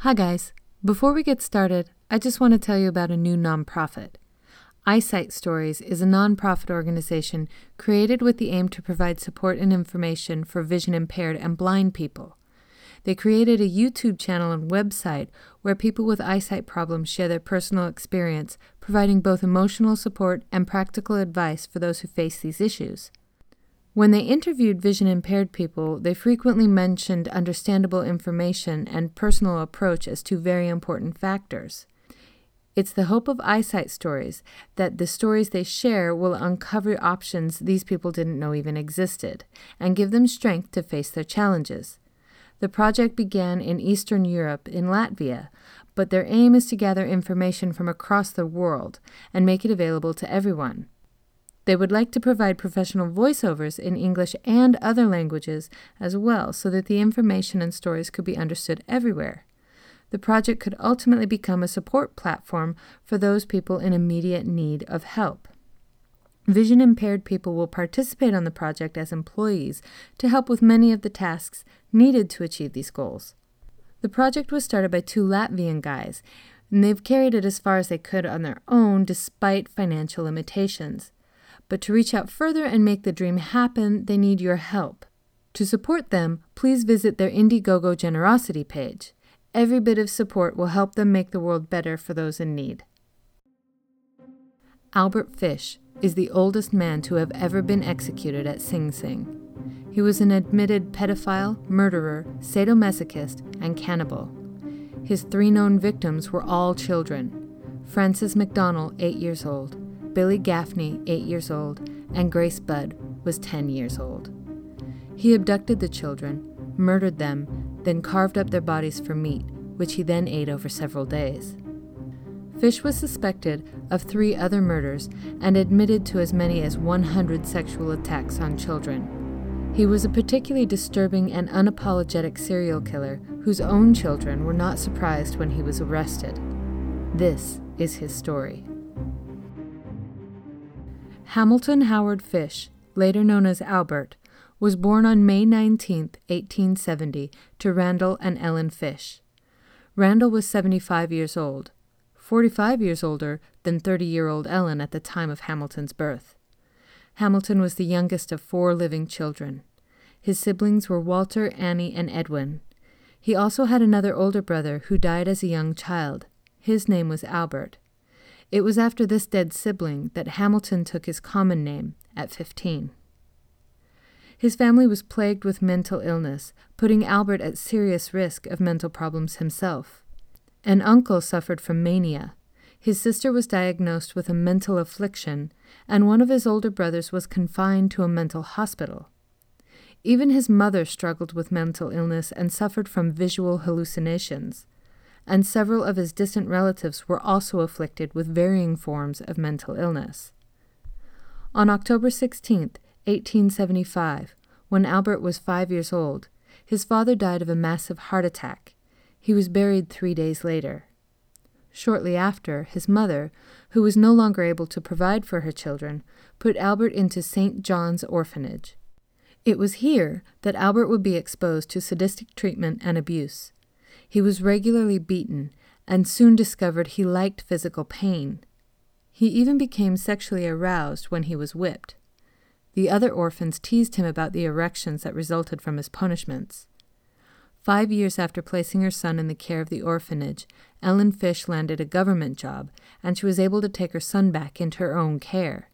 Hi, guys. Before we get started, I just want to tell you about a new nonprofit. Eyesight Stories is a nonprofit organization created with the aim to provide support and information for vision impaired and blind people. They created a YouTube channel and website where people with eyesight problems share their personal experience, providing both emotional support and practical advice for those who face these issues. When they interviewed vision impaired people, they frequently mentioned understandable information and personal approach as two very important factors. It's the hope of eyesight stories that the stories they share will uncover options these people didn't know even existed and give them strength to face their challenges. The project began in Eastern Europe in Latvia, but their aim is to gather information from across the world and make it available to everyone. They would like to provide professional voiceovers in English and other languages as well so that the information and stories could be understood everywhere. The project could ultimately become a support platform for those people in immediate need of help. Vision impaired people will participate on the project as employees to help with many of the tasks needed to achieve these goals. The project was started by two Latvian guys, and they've carried it as far as they could on their own despite financial limitations. But to reach out further and make the dream happen, they need your help. To support them, please visit their Indiegogo generosity page. Every bit of support will help them make the world better for those in need. Albert Fish is the oldest man to have ever been executed at Sing Sing. He was an admitted pedophile, murderer, sadomasochist, and cannibal. His three known victims were all children Francis McDonnell, eight years old, Billy Gaffney, 8 years old, and Grace Budd was 10 years old. He abducted the children, murdered them, then carved up their bodies for meat, which he then ate over several days. Fish was suspected of three other murders and admitted to as many as 100 sexual attacks on children. He was a particularly disturbing and unapologetic serial killer whose own children were not surprised when he was arrested. This is his story. Hamilton Howard Fish, later known as Albert, was born on May 19, 1870, to Randall and Ellen Fish. Randall was 75 years old, 45 years older than 30 year old Ellen at the time of Hamilton's birth. Hamilton was the youngest of four living children. His siblings were Walter, Annie, and Edwin. He also had another older brother who died as a young child. His name was Albert. It was after this dead sibling that Hamilton took his common name at 15. His family was plagued with mental illness, putting Albert at serious risk of mental problems himself. An uncle suffered from mania. His sister was diagnosed with a mental affliction, and one of his older brothers was confined to a mental hospital. Even his mother struggled with mental illness and suffered from visual hallucinations and several of his distant relatives were also afflicted with varying forms of mental illness. On October 16, 1875, when Albert was five years old, his father died of a massive heart attack. He was buried three days later. Shortly after, his mother, who was no longer able to provide for her children, put Albert into St. John's Orphanage. It was here that Albert would be exposed to sadistic treatment and abuse. He was regularly beaten and soon discovered he liked physical pain. He even became sexually aroused when he was whipped. The other orphans teased him about the erections that resulted from his punishments. Five years after placing her son in the care of the orphanage, Ellen Fish landed a government job, and she was able to take her son back into her own care.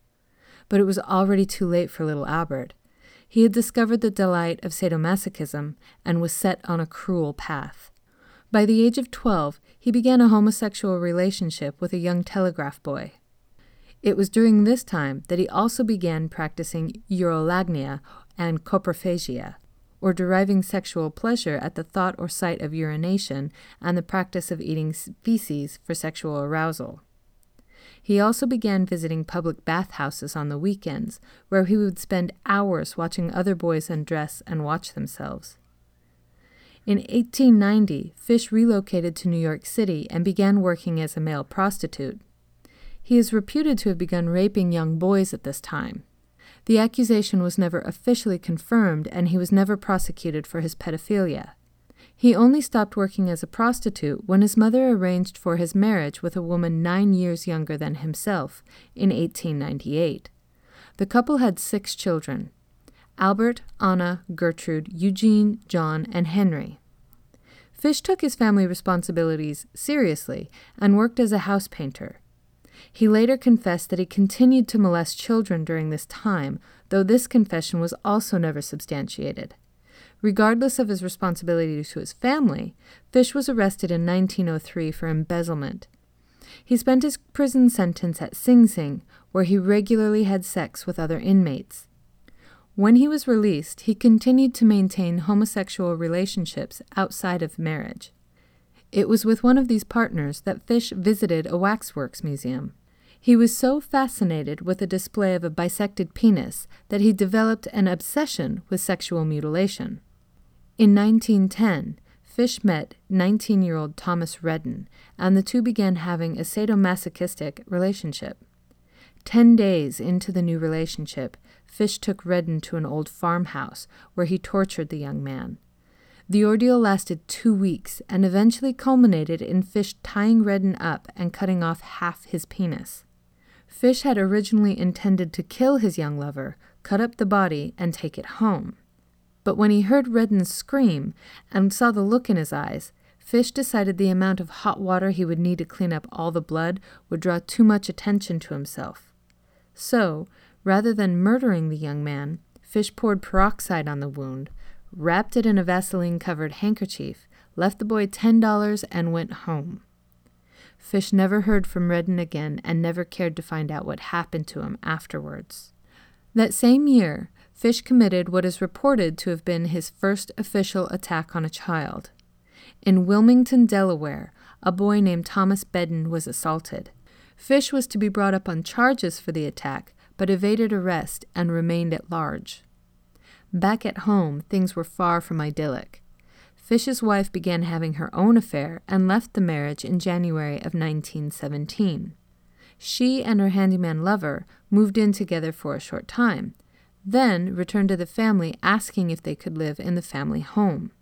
But it was already too late for little Albert. He had discovered the delight of sadomasochism and was set on a cruel path. By the age of 12, he began a homosexual relationship with a young telegraph boy. It was during this time that he also began practicing urolagnia and coprophagia, or deriving sexual pleasure at the thought or sight of urination and the practice of eating feces for sexual arousal. He also began visiting public bathhouses on the weekends, where he would spend hours watching other boys undress and watch themselves. In 1890, Fish relocated to New York City and began working as a male prostitute. He is reputed to have begun raping young boys at this time. The accusation was never officially confirmed, and he was never prosecuted for his pedophilia. He only stopped working as a prostitute when his mother arranged for his marriage with a woman nine years younger than himself in 1898. The couple had six children Albert, Anna, Gertrude, Eugene, John, and Henry. Fish took his family responsibilities seriously and worked as a house painter. He later confessed that he continued to molest children during this time, though this confession was also never substantiated. Regardless of his responsibility to his family, Fish was arrested in 1903 for embezzlement. He spent his prison sentence at Sing Sing, where he regularly had sex with other inmates. When he was released, he continued to maintain homosexual relationships outside of marriage. It was with one of these partners that Fish visited a waxworks museum. He was so fascinated with the display of a bisected penis that he developed an obsession with sexual mutilation. In 1910, Fish met 19 year old Thomas Redden, and the two began having a sadomasochistic relationship. Ten days into the new relationship, Fish took Redden to an old farmhouse where he tortured the young man. The ordeal lasted two weeks and eventually culminated in Fish tying Redden up and cutting off half his penis. Fish had originally intended to kill his young lover, cut up the body, and take it home. But when he heard Redden scream and saw the look in his eyes, Fish decided the amount of hot water he would need to clean up all the blood would draw too much attention to himself. So, rather than murdering the young man, Fish poured peroxide on the wound, wrapped it in a Vaseline covered handkerchief, left the boy $10, and went home. Fish never heard from Redden again and never cared to find out what happened to him afterwards. That same year, Fish committed what is reported to have been his first official attack on a child. In Wilmington, Delaware, a boy named Thomas Bedden was assaulted. Fish was to be brought up on charges for the attack, but evaded arrest and remained at large. Back at home, things were far from idyllic. Fish's wife began having her own affair and left the marriage in January of 1917. She and her handyman lover moved in together for a short time, then returned to the family asking if they could live in the family home.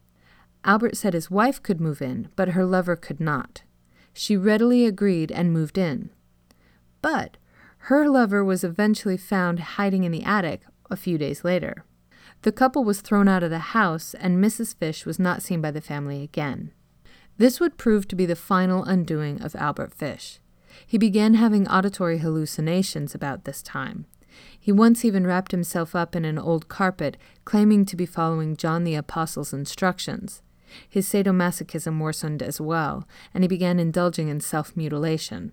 Albert said his wife could move in, but her lover could not. She readily agreed and moved in. But her lover was eventually found hiding in the attic a few days later. The couple was thrown out of the house, and Mrs. Fish was not seen by the family again. This would prove to be the final undoing of Albert Fish. He began having auditory hallucinations about this time. He once even wrapped himself up in an old carpet, claiming to be following John the Apostle's instructions. His sadomasochism worsened as well, and he began indulging in self mutilation.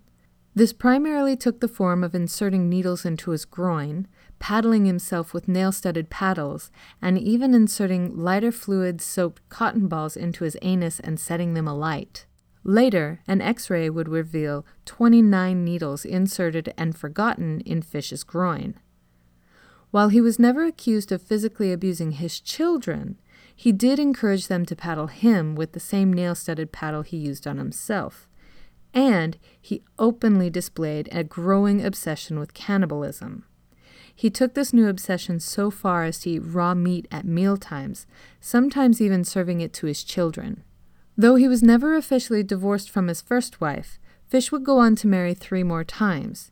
This primarily took the form of inserting needles into his groin, paddling himself with nail studded paddles, and even inserting lighter fluid soaked cotton balls into his anus and setting them alight. Later, an x ray would reveal 29 needles inserted and forgotten in Fish's groin. While he was never accused of physically abusing his children, he did encourage them to paddle him with the same nail studded paddle he used on himself. And he openly displayed a growing obsession with cannibalism. He took this new obsession so far as to eat raw meat at mealtimes, sometimes even serving it to his children. Though he was never officially divorced from his first wife, Fish would go on to marry three more times.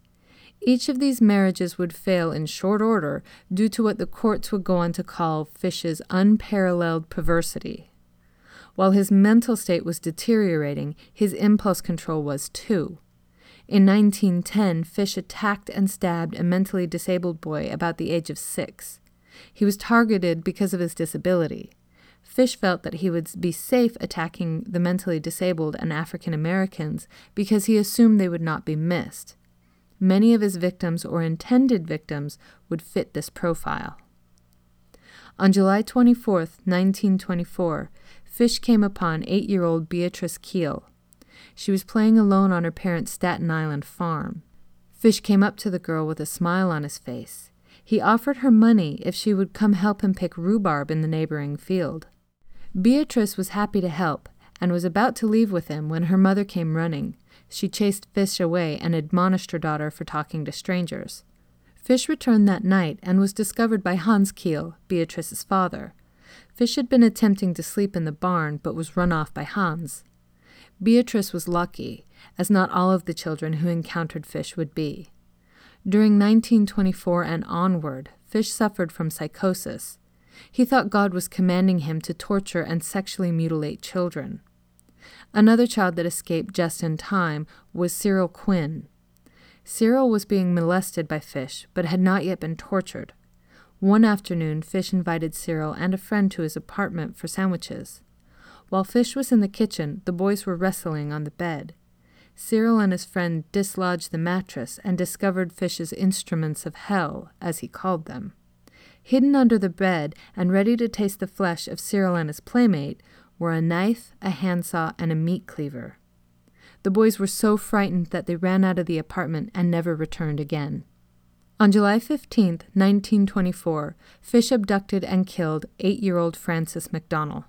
Each of these marriages would fail in short order due to what the courts would go on to call Fish's unparalleled perversity. While his mental state was deteriorating, his impulse control was too. In 1910, Fish attacked and stabbed a mentally disabled boy about the age of six. He was targeted because of his disability. Fish felt that he would be safe attacking the mentally disabled and African Americans because he assumed they would not be missed. Many of his victims or intended victims would fit this profile. On July 24, 1924, Fish came upon eight year old Beatrice Kiel. She was playing alone on her parents' Staten Island farm. Fish came up to the girl with a smile on his face. He offered her money if she would come help him pick rhubarb in the neighboring field. Beatrice was happy to help and was about to leave with him when her mother came running. She chased Fish away and admonished her daughter for talking to strangers. Fish returned that night and was discovered by Hans Kiel, Beatrice's father. Fish had been attempting to sleep in the barn but was run off by Hans. Beatrice was lucky, as not all of the children who encountered Fish would be. During 1924 and onward, Fish suffered from psychosis. He thought God was commanding him to torture and sexually mutilate children. Another child that escaped just in time was Cyril Quinn. Cyril was being molested by Fish, but had not yet been tortured. One afternoon, Fish invited Cyril and a friend to his apartment for sandwiches. While Fish was in the kitchen, the boys were wrestling on the bed. Cyril and his friend dislodged the mattress and discovered Fish's instruments of hell, as he called them. Hidden under the bed and ready to taste the flesh of Cyril and his playmate were a knife, a handsaw, and a meat cleaver. The boys were so frightened that they ran out of the apartment and never returned again. On July 15, 1924, Fish abducted and killed eight year old Francis McDonnell.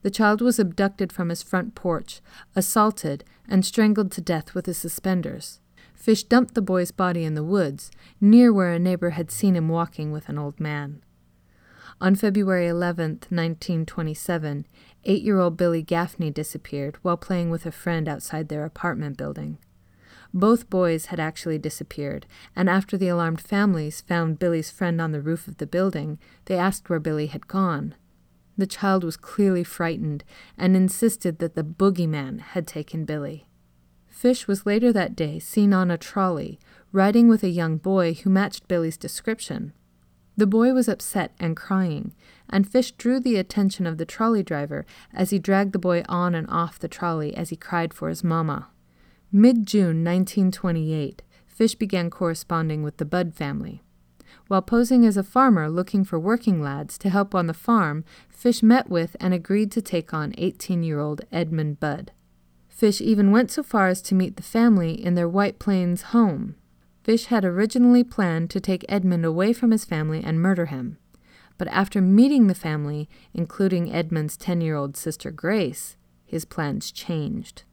The child was abducted from his front porch, assaulted, and strangled to death with his suspenders. Fish dumped the boy's body in the woods, near where a neighbor had seen him walking with an old man. On February 11, 1927, eight year old Billy Gaffney disappeared while playing with a friend outside their apartment building. Both boys had actually disappeared, and after the alarmed families found Billy's friend on the roof of the building, they asked where Billy had gone. The child was clearly frightened and insisted that the boogeyman had taken Billy. Fish was later that day seen on a trolley, riding with a young boy who matched Billy's description. The boy was upset and crying, and Fish drew the attention of the trolley driver as he dragged the boy on and off the trolley as he cried for his mama. Mid June 1928, Fish began corresponding with the Budd family. While posing as a farmer looking for working lads to help on the farm, Fish met with and agreed to take on 18 year old Edmund Budd. Fish even went so far as to meet the family in their White Plains home Fish had originally planned to take Edmund away from his family and murder him. But after meeting the family, including Edmund's 10 year old sister Grace, his plans changed.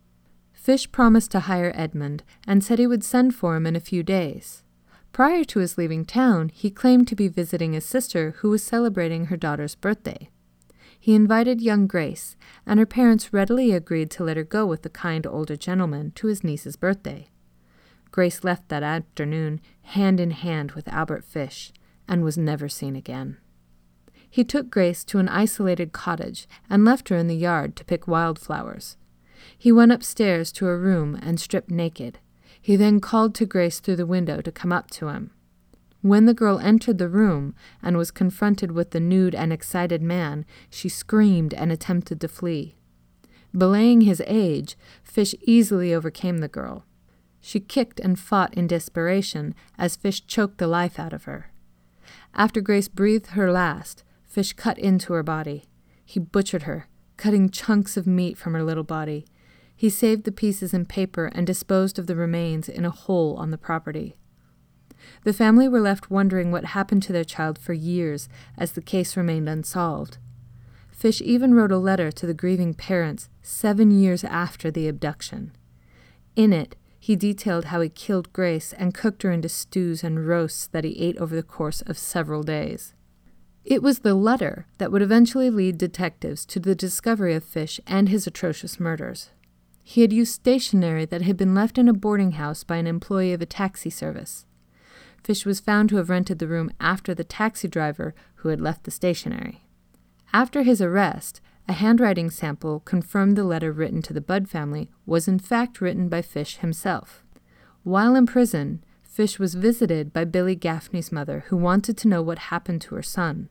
Fish promised to hire Edmund and said he would send for him in a few days. Prior to his leaving town, he claimed to be visiting his sister who was celebrating her daughter's birthday. He invited young Grace, and her parents readily agreed to let her go with the kind older gentleman to his niece's birthday. Grace left that afternoon hand in hand with Albert Fish and was never seen again. He took Grace to an isolated cottage and left her in the yard to pick wildflowers. He went upstairs to a room and stripped naked. He then called to Grace through the window to come up to him. When the girl entered the room and was confronted with the nude and excited man, she screamed and attempted to flee. Belaying his age, Fish easily overcame the girl. She kicked and fought in desperation as Fish choked the life out of her. After Grace breathed her last, Fish cut into her body. He butchered her, cutting chunks of meat from her little body. He saved the pieces in paper and disposed of the remains in a hole on the property. The family were left wondering what happened to their child for years as the case remained unsolved. Fish even wrote a letter to the grieving parents seven years after the abduction. In it, he detailed how he killed Grace and cooked her into stews and roasts that he ate over the course of several days. It was the letter that would eventually lead detectives to the discovery of Fish and his atrocious murders. He had used stationery that had been left in a boarding house by an employee of a taxi service. Fish was found to have rented the room after the taxi driver who had left the stationery. After his arrest, a handwriting sample confirmed the letter written to the Budd family was in fact written by Fish himself. While in prison, Fish was visited by Billy Gaffney's mother, who wanted to know what happened to her son.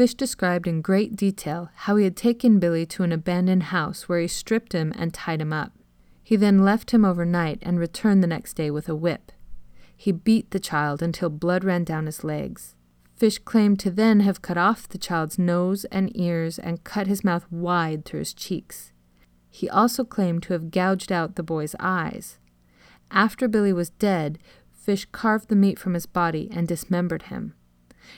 Fish described in great detail how he had taken Billy to an abandoned house where he stripped him and tied him up. He then left him overnight and returned the next day with a whip. He beat the child until blood ran down his legs. Fish claimed to then have cut off the child's nose and ears and cut his mouth wide through his cheeks. He also claimed to have gouged out the boy's eyes. After Billy was dead, Fish carved the meat from his body and dismembered him.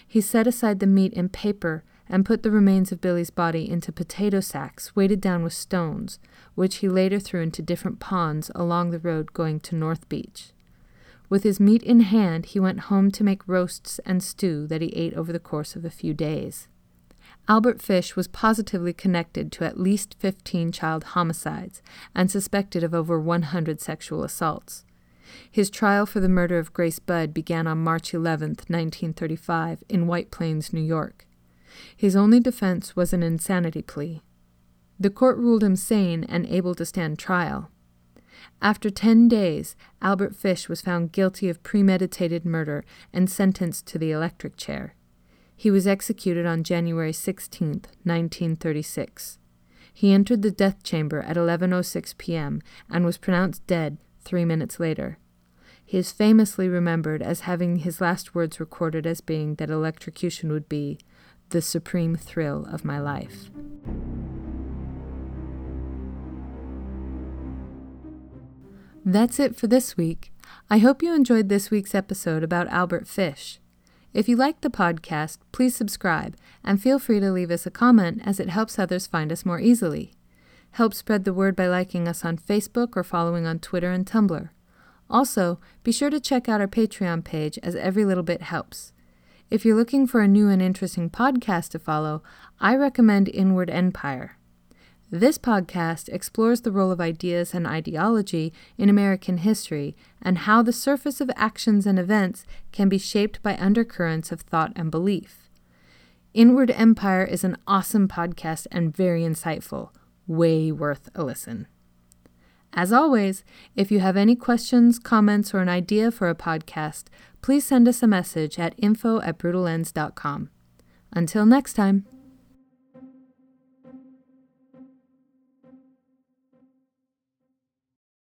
He set aside the meat in paper and put the remains of Billy's body into potato sacks weighted down with stones, which he later threw into different ponds along the road going to North Beach. With his meat in hand, he went home to make roasts and stew that he ate over the course of a few days. Albert Fish was positively connected to at least 15 child homicides and suspected of over 100 sexual assaults. His trial for the murder of Grace Budd began on March 11, 1935, in White Plains, New York. His only defense was an insanity plea. The court ruled him sane and able to stand trial. After ten days, Albert Fish was found guilty of premeditated murder and sentenced to the electric chair. He was executed on January 16, 1936. He entered the death chamber at 11:06 p.m. and was pronounced dead 3 minutes later. He is famously remembered as having his last words recorded as being that electrocution would be the supreme thrill of my life. That's it for this week. I hope you enjoyed this week's episode about Albert Fish. If you liked the podcast, please subscribe and feel free to leave us a comment as it helps others find us more easily. Help spread the word by liking us on Facebook or following on Twitter and Tumblr. Also, be sure to check out our Patreon page as every little bit helps. If you're looking for a new and interesting podcast to follow, I recommend Inward Empire. This podcast explores the role of ideas and ideology in American history and how the surface of actions and events can be shaped by undercurrents of thought and belief. Inward Empire is an awesome podcast and very insightful, way worth a listen. As always, if you have any questions, comments, or an idea for a podcast, please send us a message at info at brutalends.com. Until next time.